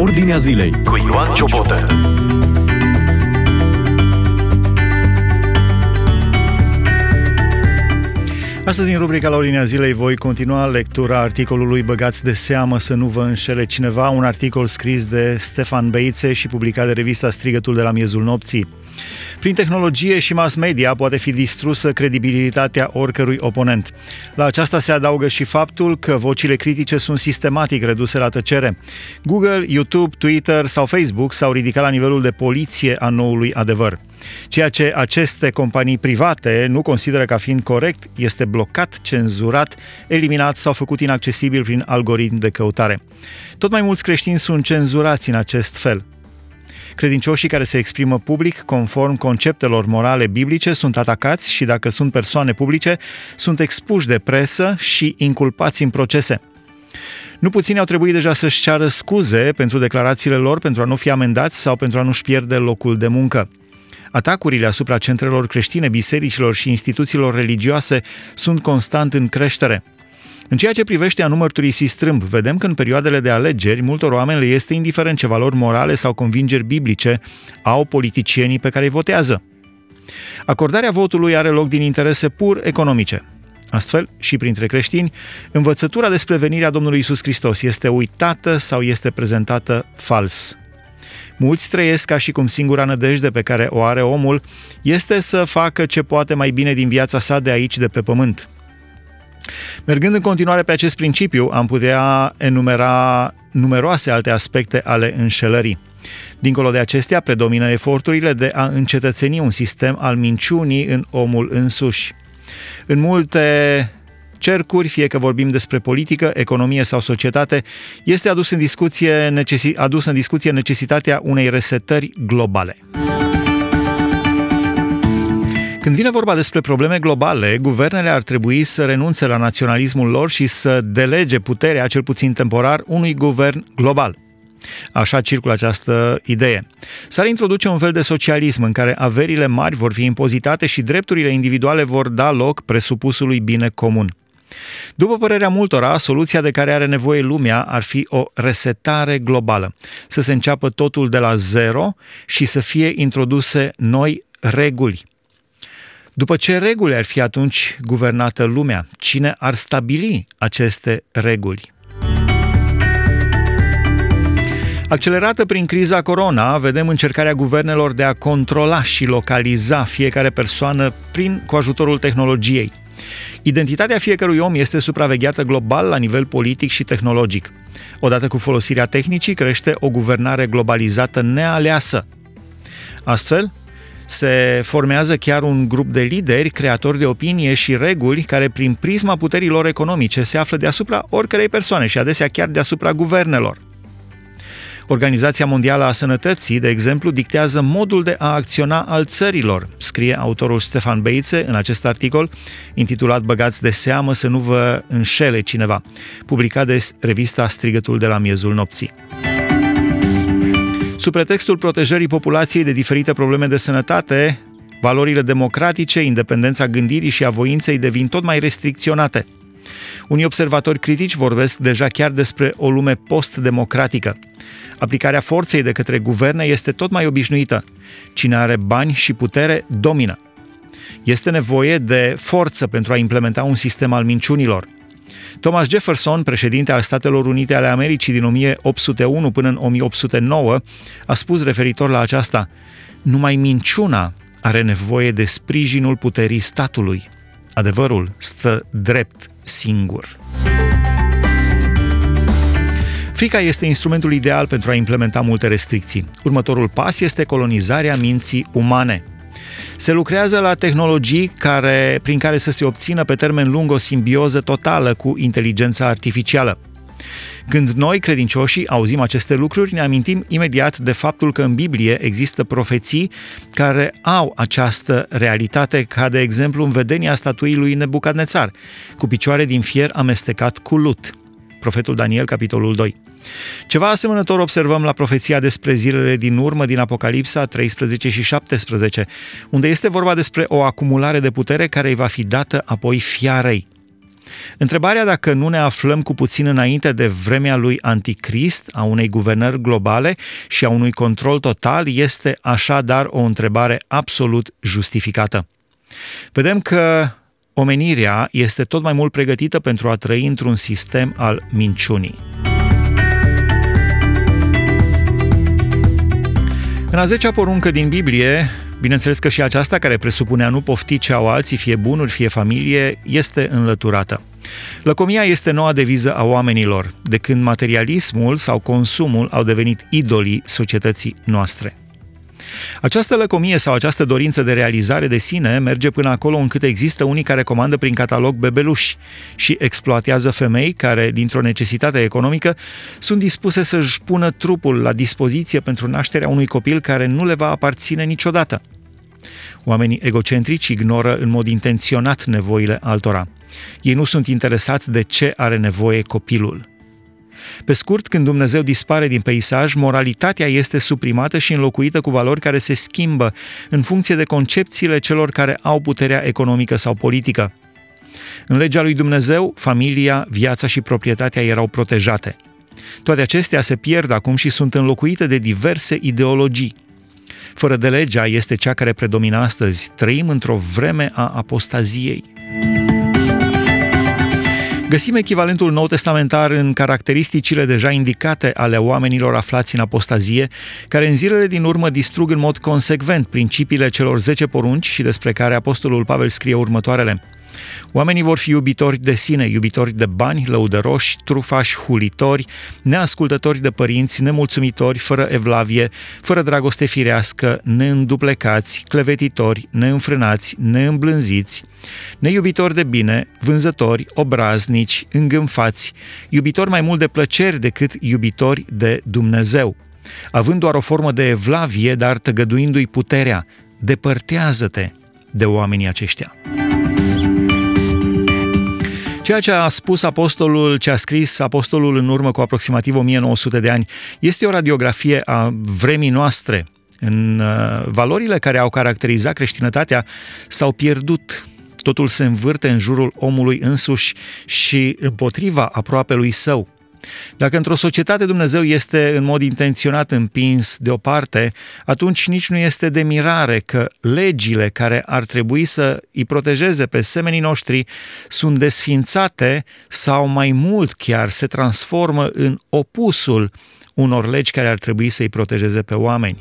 Ordinea zilei cu Ioan Ciobotă. Astăzi, în rubrica la Ordinea Zilei, voi continua lectura articolului Băgați de seamă să nu vă înșele cineva, un articol scris de Stefan Beițe și publicat de revista Strigătul de la miezul nopții. Prin tehnologie și mass media poate fi distrusă credibilitatea oricărui oponent. La aceasta se adaugă și faptul că vocile critice sunt sistematic reduse la tăcere. Google, YouTube, Twitter sau Facebook s-au ridicat la nivelul de poliție a noului adevăr. Ceea ce aceste companii private nu consideră ca fiind corect este blocat, cenzurat, eliminat sau făcut inaccesibil prin algoritm de căutare. Tot mai mulți creștini sunt cenzurați în acest fel. Credincioșii care se exprimă public conform conceptelor morale biblice sunt atacați și dacă sunt persoane publice, sunt expuși de presă și inculpați în procese. Nu puțini au trebuit deja să-și ceară scuze pentru declarațiile lor pentru a nu fi amendați sau pentru a nu-și pierde locul de muncă. Atacurile asupra centrelor creștine, bisericilor și instituțiilor religioase sunt constant în creștere. În ceea ce privește a nu mărturisi strâmb, vedem că în perioadele de alegeri, multor oameni le este indiferent ce valori morale sau convingeri biblice au politicienii pe care îi votează. Acordarea votului are loc din interese pur economice. Astfel, și printre creștini, învățătura despre venirea Domnului Isus Hristos este uitată sau este prezentată fals. Mulți trăiesc ca și cum singura nădejde pe care o are omul este să facă ce poate mai bine din viața sa de aici, de pe pământ – Mergând în continuare pe acest principiu, am putea enumera numeroase alte aspecte ale înșelării. Dincolo de acestea, predomină eforturile de a încetățeni un sistem al minciunii în omul însuși. În multe cercuri, fie că vorbim despre politică, economie sau societate, este adus în discuție, necesi- adus în discuție necesitatea unei resetări globale. Când vine vorba despre probleme globale, guvernele ar trebui să renunțe la naționalismul lor și să delege puterea, cel puțin temporar, unui guvern global. Așa circulă această idee. S-ar introduce un fel de socialism în care averile mari vor fi impozitate și drepturile individuale vor da loc presupusului bine comun. După părerea multora, soluția de care are nevoie lumea ar fi o resetare globală, să se înceapă totul de la zero și să fie introduse noi reguli. După ce reguli ar fi atunci guvernată lumea? Cine ar stabili aceste reguli? Accelerată prin criza corona, vedem încercarea guvernelor de a controla și localiza fiecare persoană prin cu ajutorul tehnologiei. Identitatea fiecărui om este supravegheată global la nivel politic și tehnologic. Odată cu folosirea tehnicii crește o guvernare globalizată nealeasă. Astfel, se formează chiar un grup de lideri, creatori de opinie și reguli care, prin prisma puterilor economice, se află deasupra oricărei persoane și adesea chiar deasupra guvernelor. Organizația Mondială a Sănătății, de exemplu, dictează modul de a acționa al țărilor, scrie autorul Stefan Beițe în acest articol, intitulat Băgați de seamă să nu vă înșele cineva, publicat de revista Strigătul de la miezul nopții. Sub pretextul protejării populației de diferite probleme de sănătate, valorile democratice, independența gândirii și a voinței devin tot mai restricționate. Unii observatori critici vorbesc deja chiar despre o lume post-democratică. Aplicarea forței de către guverne este tot mai obișnuită. Cine are bani și putere domină. Este nevoie de forță pentru a implementa un sistem al minciunilor – Thomas Jefferson, președinte al Statelor Unite ale Americii din 1801 până în 1809, a spus referitor la aceasta, numai minciuna are nevoie de sprijinul puterii statului. Adevărul stă drept singur. Frica este instrumentul ideal pentru a implementa multe restricții. Următorul pas este colonizarea minții umane – se lucrează la tehnologii care, prin care să se obțină pe termen lung o simbioză totală cu inteligența artificială. Când noi, credincioșii, auzim aceste lucruri, ne amintim imediat de faptul că în Biblie există profeții care au această realitate, ca de exemplu în vedenia statuii lui Nebucadnețar, cu picioare din fier amestecat cu lut. Profetul Daniel, capitolul 2. Ceva asemănător observăm la profeția despre zilele din urmă din Apocalipsa 13 și 17, unde este vorba despre o acumulare de putere care îi va fi dată apoi fiarei. Întrebarea dacă nu ne aflăm cu puțin înainte de vremea lui Anticrist, a unei guvernări globale și a unui control total, este așadar o întrebare absolut justificată. Vedem că omenirea este tot mai mult pregătită pentru a trăi într-un sistem al minciunii. În a zecea poruncă din Biblie, bineînțeles că și aceasta, care presupune a nu pofti ce au alții, fie bunuri, fie familie, este înlăturată. Lăcomia este noua deviză a oamenilor, de când materialismul sau consumul au devenit idolii societății noastre. Această lăcomie sau această dorință de realizare de sine merge până acolo încât există unii care comandă prin catalog bebeluși și exploatează femei care, dintr-o necesitate economică, sunt dispuse să-și pună trupul la dispoziție pentru nașterea unui copil care nu le va aparține niciodată. Oamenii egocentrici ignoră în mod intenționat nevoile altora. Ei nu sunt interesați de ce are nevoie copilul. Pe scurt, când Dumnezeu dispare din peisaj, moralitatea este suprimată și înlocuită cu valori care se schimbă în funcție de concepțiile celor care au puterea economică sau politică. În legea lui Dumnezeu, familia, viața și proprietatea erau protejate. Toate acestea se pierd acum și sunt înlocuite de diverse ideologii. Fără de legea este cea care predomină astăzi. Trăim într-o vreme a apostaziei. Găsim echivalentul nou testamentar în caracteristicile deja indicate ale oamenilor aflați în apostazie, care în zilele din urmă distrug în mod consecvent principiile celor 10 porunci și despre care apostolul Pavel scrie următoarele. Oamenii vor fi iubitori de sine, iubitori de bani, lăudăroși, trufași, hulitori, neascultători de părinți, nemulțumitori, fără evlavie, fără dragoste firească, neînduplecați, clevetitori, neînfrânați, neîmblânziți, neiubitori de bine, vânzători, obraznici, îngânfați, iubitori mai mult de plăceri decât iubitori de Dumnezeu având doar o formă de evlavie, dar tăgăduindu-i puterea, depărtează-te de oamenii aceștia. Ceea ce a spus apostolul, ce a scris apostolul în urmă cu aproximativ 1900 de ani, este o radiografie a vremii noastre. În uh, valorile care au caracterizat creștinătatea s-au pierdut. Totul se învârte în jurul omului însuși și împotriva aproapelui său. Dacă într-o societate Dumnezeu este în mod intenționat împins deoparte, atunci nici nu este de mirare că legile care ar trebui să îi protejeze pe semenii noștri sunt desfințate sau mai mult chiar se transformă în opusul unor legi care ar trebui să îi protejeze pe oameni.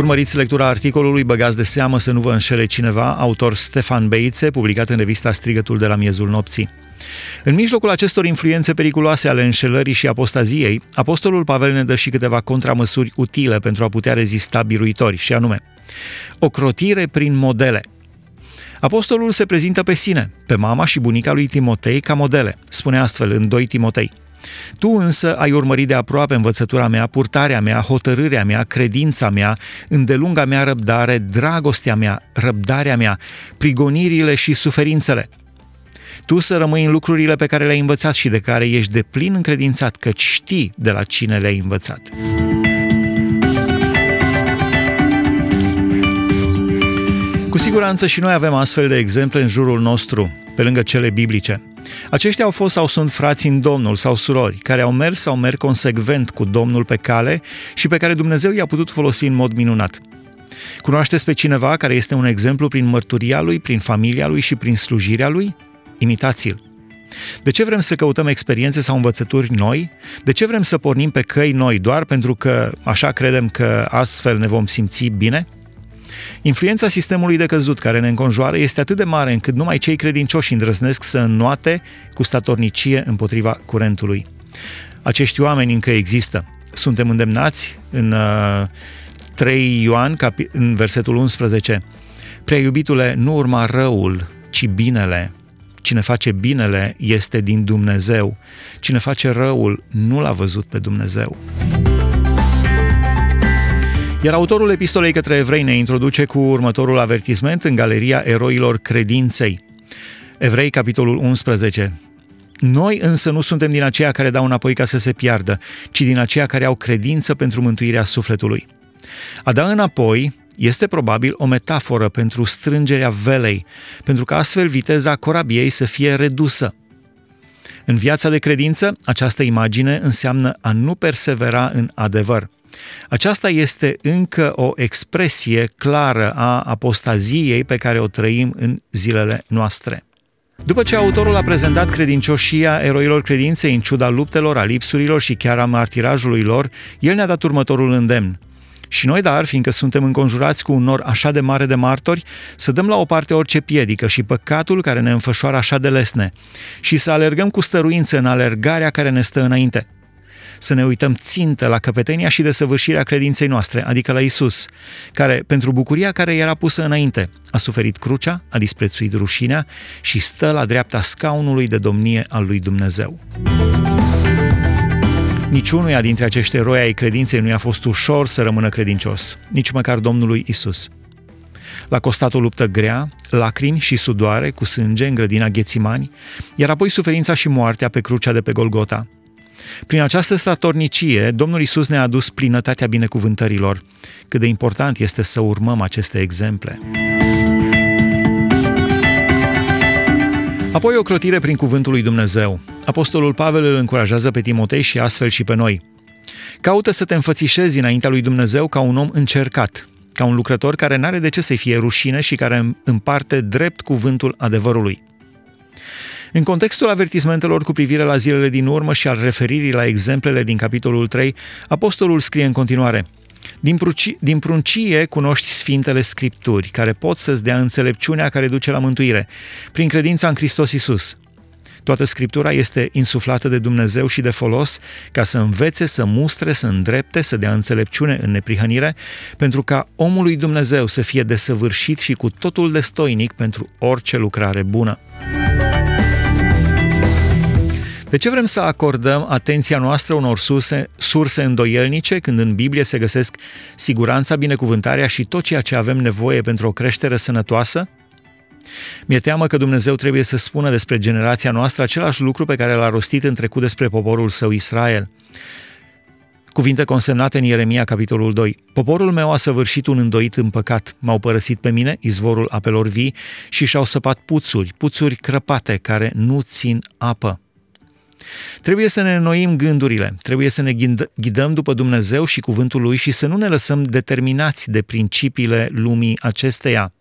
Urmăriți lectura articolului Băgați de seamă să nu vă înșele cineva, autor Stefan Beițe, publicat în revista Strigătul de la miezul nopții. În mijlocul acestor influențe periculoase ale înșelării și apostaziei, apostolul Pavel ne dă și câteva contramăsuri utile pentru a putea rezista biruitori, și anume, ocrotire prin modele. Apostolul se prezintă pe sine, pe mama și bunica lui Timotei ca modele, spune astfel în 2 Timotei. Tu însă ai urmărit de aproape învățătura mea, purtarea mea, hotărârea mea, credința mea, îndelunga mea răbdare, dragostea mea, răbdarea mea, prigonirile și suferințele. Tu să rămâi în lucrurile pe care le-ai învățat și de care ești de plin încredințat, că știi de la cine le-ai învățat. Siguranță și noi avem astfel de exemple în jurul nostru, pe lângă cele biblice. Aceștia au fost sau sunt frați în Domnul sau surori, care au mers sau merg consecvent cu Domnul pe cale și pe care Dumnezeu i-a putut folosi în mod minunat. Cunoașteți pe cineva care este un exemplu prin mărturia lui, prin familia lui și prin slujirea lui? Imitați-l! De ce vrem să căutăm experiențe sau învățături noi? De ce vrem să pornim pe căi noi doar pentru că așa credem că astfel ne vom simți bine? Influența sistemului de căzut care ne înconjoară este atât de mare încât numai cei credincioși îndrăznesc să înnoate cu statornicie împotriva curentului. Acești oameni încă există. Suntem îndemnați în uh, 3 Ioan, capi- în versetul 11. Prea iubitule, nu urma răul, ci binele. Cine face binele este din Dumnezeu. Cine face răul nu l-a văzut pe Dumnezeu. Iar autorul epistolei către evrei ne introduce cu următorul avertisment în galeria eroilor credinței. Evrei, capitolul 11. Noi însă nu suntem din aceia care dau înapoi ca să se piardă, ci din aceia care au credință pentru mântuirea sufletului. A da înapoi este probabil o metaforă pentru strângerea velei, pentru că astfel viteza corabiei să fie redusă. În viața de credință, această imagine înseamnă a nu persevera în adevăr. Aceasta este încă o expresie clară a apostaziei pe care o trăim în zilele noastre. După ce autorul a prezentat credincioșia eroilor credinței în ciuda luptelor, a lipsurilor și chiar a martirajului lor, el ne-a dat următorul îndemn. Și noi, dar, fiindcă suntem înconjurați cu un nor așa de mare de martori, să dăm la o parte orice piedică și păcatul care ne înfășoară așa de lesne și să alergăm cu stăruință în alergarea care ne stă înainte – să ne uităm țintă la căpetenia și desăvârșirea credinței noastre, adică la Isus, care, pentru bucuria care era pusă înainte, a suferit crucea, a disprețuit rușinea și stă la dreapta scaunului de domnie al lui Dumnezeu. Niciunuia dintre acești eroi ai credinței nu i-a fost ușor să rămână credincios, nici măcar Domnului Isus. L-a costat o luptă grea, lacrimi și sudoare cu sânge în grădina Ghețimani, iar apoi suferința și moartea pe crucea de pe Golgota – prin această statornicie, Domnul Isus ne-a adus plinătatea binecuvântărilor. Cât de important este să urmăm aceste exemple. Apoi o crotire prin cuvântul lui Dumnezeu. Apostolul Pavel îl încurajează pe Timotei și astfel și pe noi. Caută să te înfățișezi înaintea lui Dumnezeu ca un om încercat, ca un lucrător care n-are de ce să fie rușine și care împarte drept cuvântul adevărului. În contextul avertismentelor cu privire la zilele din urmă și al referirii la exemplele din capitolul 3, apostolul scrie în continuare din, pruci, din pruncie cunoști Sfintele Scripturi, care pot să-ți dea înțelepciunea care duce la mântuire, prin credința în Hristos Isus. Toată Scriptura este insuflată de Dumnezeu și de folos ca să învețe, să mustre, să îndrepte, să dea înțelepciune în neprihănire, pentru ca omul lui Dumnezeu să fie desăvârșit și cu totul destoinic pentru orice lucrare bună. De ce vrem să acordăm atenția noastră unor surse, surse îndoielnice când în Biblie se găsesc siguranța, binecuvântarea și tot ceea ce avem nevoie pentru o creștere sănătoasă? Mi-e teamă că Dumnezeu trebuie să spună despre generația noastră același lucru pe care l-a rostit în trecut despre poporul său Israel. Cuvinte consemnate în Ieremia, capitolul 2. Poporul meu a săvârșit un îndoit în păcat. M-au părăsit pe mine, izvorul apelor vii, și și-au săpat puțuri, puțuri crăpate care nu țin apă. Trebuie să ne înnoim gândurile, trebuie să ne ghidăm după Dumnezeu și cuvântul Lui și să nu ne lăsăm determinați de principiile lumii acesteia.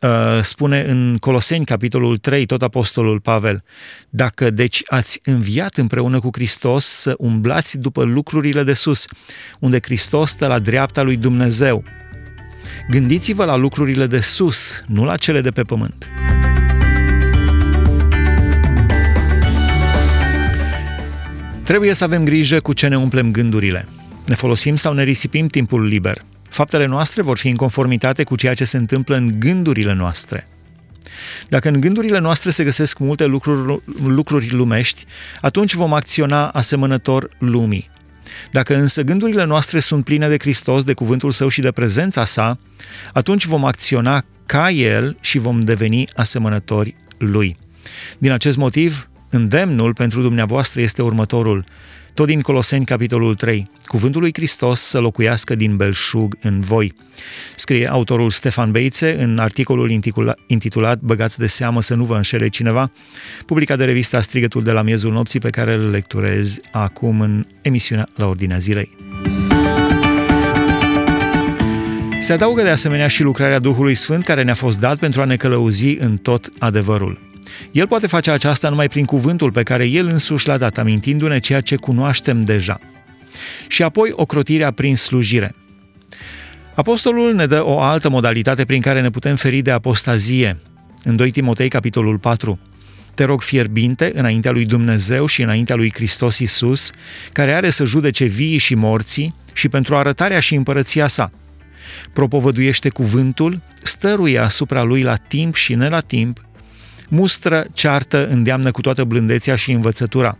Uh, spune în Coloseni, capitolul 3, tot apostolul Pavel, dacă deci ați înviat împreună cu Hristos să umblați după lucrurile de sus, unde Hristos stă la dreapta lui Dumnezeu. Gândiți-vă la lucrurile de sus, nu la cele de pe pământ. Trebuie să avem grijă cu ce ne umplem gândurile. Ne folosim sau ne risipim timpul liber. Faptele noastre vor fi în conformitate cu ceea ce se întâmplă în gândurile noastre. Dacă în gândurile noastre se găsesc multe lucruri, lucruri lumești, atunci vom acționa asemănător lumii. Dacă însă gândurile noastre sunt pline de Hristos, de cuvântul Său și de prezența Sa, atunci vom acționa ca El și vom deveni asemănători Lui. Din acest motiv, Îndemnul pentru dumneavoastră este următorul, tot din Coloseni, capitolul 3, cuvântul lui Hristos să locuiască din belșug în voi. Scrie autorul Stefan Beițe în articolul intitulat Băgați de seamă să nu vă înșele cineva, publicat de revista Strigătul de la miezul nopții pe care îl lecturez acum în emisiunea La Ordinea Zilei. Se adaugă de asemenea și lucrarea Duhului Sfânt care ne-a fost dat pentru a ne călăuzi în tot adevărul. El poate face aceasta numai prin cuvântul pe care El însuși l-a dat, amintindu-ne ceea ce cunoaștem deja. Și apoi ocrotirea prin slujire. Apostolul ne dă o altă modalitate prin care ne putem feri de apostazie. În 2 Timotei, capitolul 4. Te rog fierbinte înaintea lui Dumnezeu și înaintea lui Hristos Isus, care are să judece vii și morții și pentru arătarea și împărăția sa. Propovăduiește cuvântul, stăruie asupra lui la timp și ne la timp, mustră, ceartă, îndeamnă cu toată blândețea și învățătura.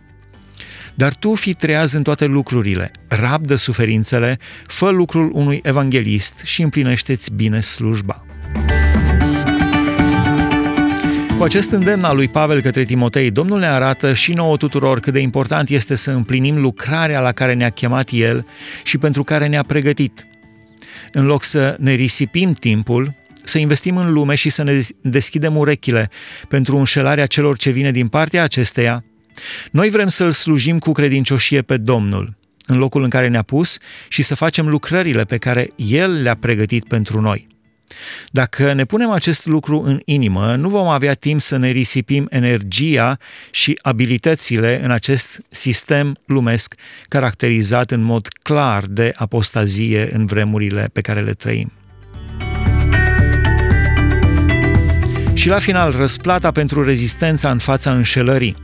Dar tu fi treaz în toate lucrurile, rabdă suferințele, fă lucrul unui evanghelist și împlinește-ți bine slujba. Cu acest îndemn al lui Pavel către Timotei, Domnul ne arată și nouă tuturor cât de important este să împlinim lucrarea la care ne-a chemat El și pentru care ne-a pregătit. În loc să ne risipim timpul, să investim în lume și să ne deschidem urechile pentru înșelarea celor ce vine din partea acesteia, noi vrem să-L slujim cu credincioșie pe Domnul, în locul în care ne-a pus și să facem lucrările pe care El le-a pregătit pentru noi. Dacă ne punem acest lucru în inimă, nu vom avea timp să ne risipim energia și abilitățile în acest sistem lumesc caracterizat în mod clar de apostazie în vremurile pe care le trăim. Și la final, răsplata pentru rezistența în fața înșelării.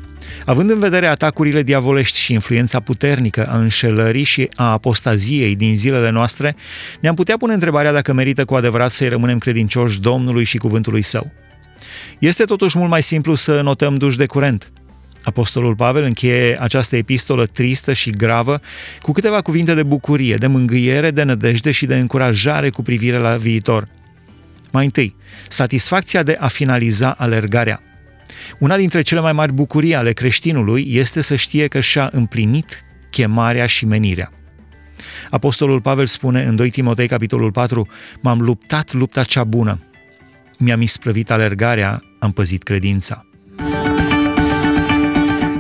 Având în vedere atacurile diavolești și influența puternică a înșelării și a apostaziei din zilele noastre, ne-am putea pune întrebarea dacă merită cu adevărat să-i rămânem credincioși Domnului și cuvântului Său. Este totuși mult mai simplu să notăm duși de curent. Apostolul Pavel încheie această epistolă tristă și gravă cu câteva cuvinte de bucurie, de mângâiere, de nădejde și de încurajare cu privire la viitor. Mai întâi, satisfacția de a finaliza alergarea. Una dintre cele mai mari bucurii ale creștinului este să știe că și-a împlinit chemarea și menirea. Apostolul Pavel spune în 2 Timotei, capitolul 4, M-am luptat lupta cea bună, mi-am isprăvit alergarea, am păzit credința.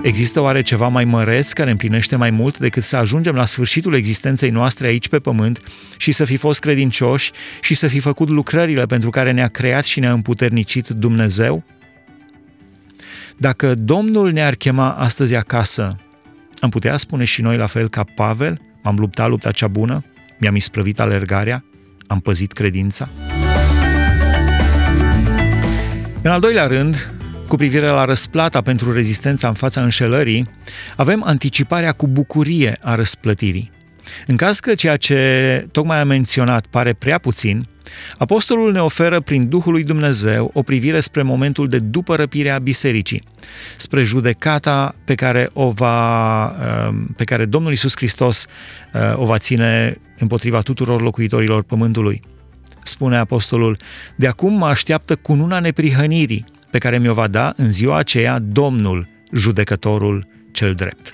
Există oare ceva mai măreț care împlinește mai mult decât să ajungem la sfârșitul existenței noastre aici pe pământ și să fi fost credincioși și să fi făcut lucrările pentru care ne-a creat și ne-a împuternicit Dumnezeu? Dacă Domnul ne-ar chema astăzi acasă, am putea spune și noi la fel ca Pavel, m-am luptat lupta cea bună, mi-am isprăvit alergarea, am păzit credința? În al doilea rând, cu privire la răsplata pentru rezistența în fața înșelării, avem anticiparea cu bucurie a răsplătirii. În caz că ceea ce tocmai am menționat pare prea puțin, Apostolul ne oferă prin Duhul lui Dumnezeu o privire spre momentul de după răpirea bisericii, spre judecata pe care o va, um, pe care Domnul Isus Hristos uh, o va ține împotriva tuturor locuitorilor pământului. Spune apostolul, de acum mă așteaptă cununa neprihănirii, pe care mi-o va da în ziua aceea Domnul, judecătorul cel drept.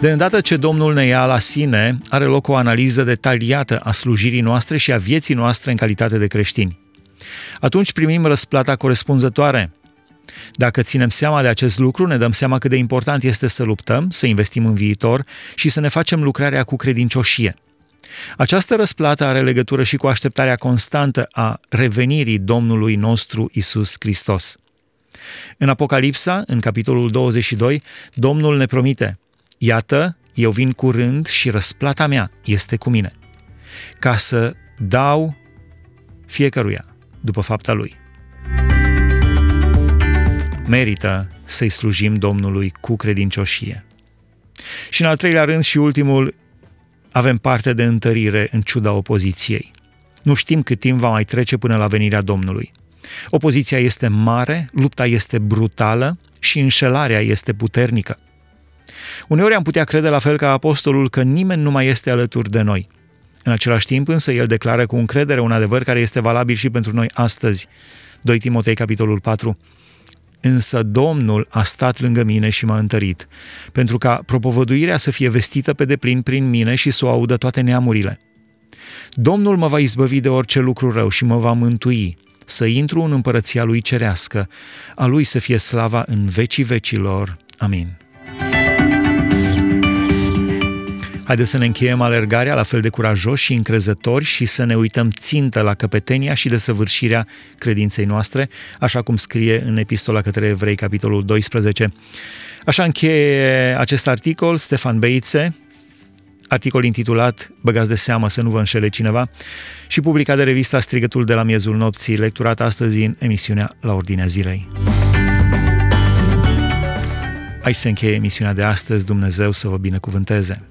De îndată ce Domnul ne ia la sine, are loc o analiză detaliată a slujirii noastre și a vieții noastre în calitate de creștini. Atunci primim răsplata corespunzătoare. Dacă ținem seama de acest lucru, ne dăm seama cât de important este să luptăm, să investim în viitor și să ne facem lucrarea cu credincioșie. Această răsplată are legătură și cu așteptarea constantă a revenirii Domnului nostru Isus Hristos. În Apocalipsa, în capitolul 22, Domnul ne promite – Iată, eu vin curând și răsplata mea este cu mine, ca să dau fiecăruia după fapta lui. Merită să-i slujim Domnului cu credincioșie. Și în al treilea rând și ultimul, avem parte de întărire în ciuda opoziției. Nu știm cât timp va mai trece până la venirea Domnului. Opoziția este mare, lupta este brutală și înșelarea este puternică. Uneori am putea crede la fel ca apostolul că nimeni nu mai este alături de noi. În același timp însă el declară cu încredere un adevăr care este valabil și pentru noi astăzi. 2 Timotei, capitolul 4. Însă Domnul a stat lângă mine și m-a întărit, pentru ca propovăduirea să fie vestită pe deplin prin mine și să o audă toate neamurile. Domnul mă va izbăvi de orice lucru rău și mă va mântui, să intru în împărăția lui cerească, a lui să fie slava în vecii vecilor. Amin. Haideți să ne încheiem alergarea la fel de curajoși și încrezători și să ne uităm țintă la căpetenia și desăvârșirea credinței noastre, așa cum scrie în Epistola către Evrei, capitolul 12. Așa încheie acest articol Stefan Beițe, articol intitulat Băgați de seamă să nu vă înșele cineva și publicat de revista Strigătul de la miezul nopții, lecturat astăzi în emisiunea La Ordinea Zilei. Aici se încheie emisiunea de astăzi. Dumnezeu să vă binecuvânteze!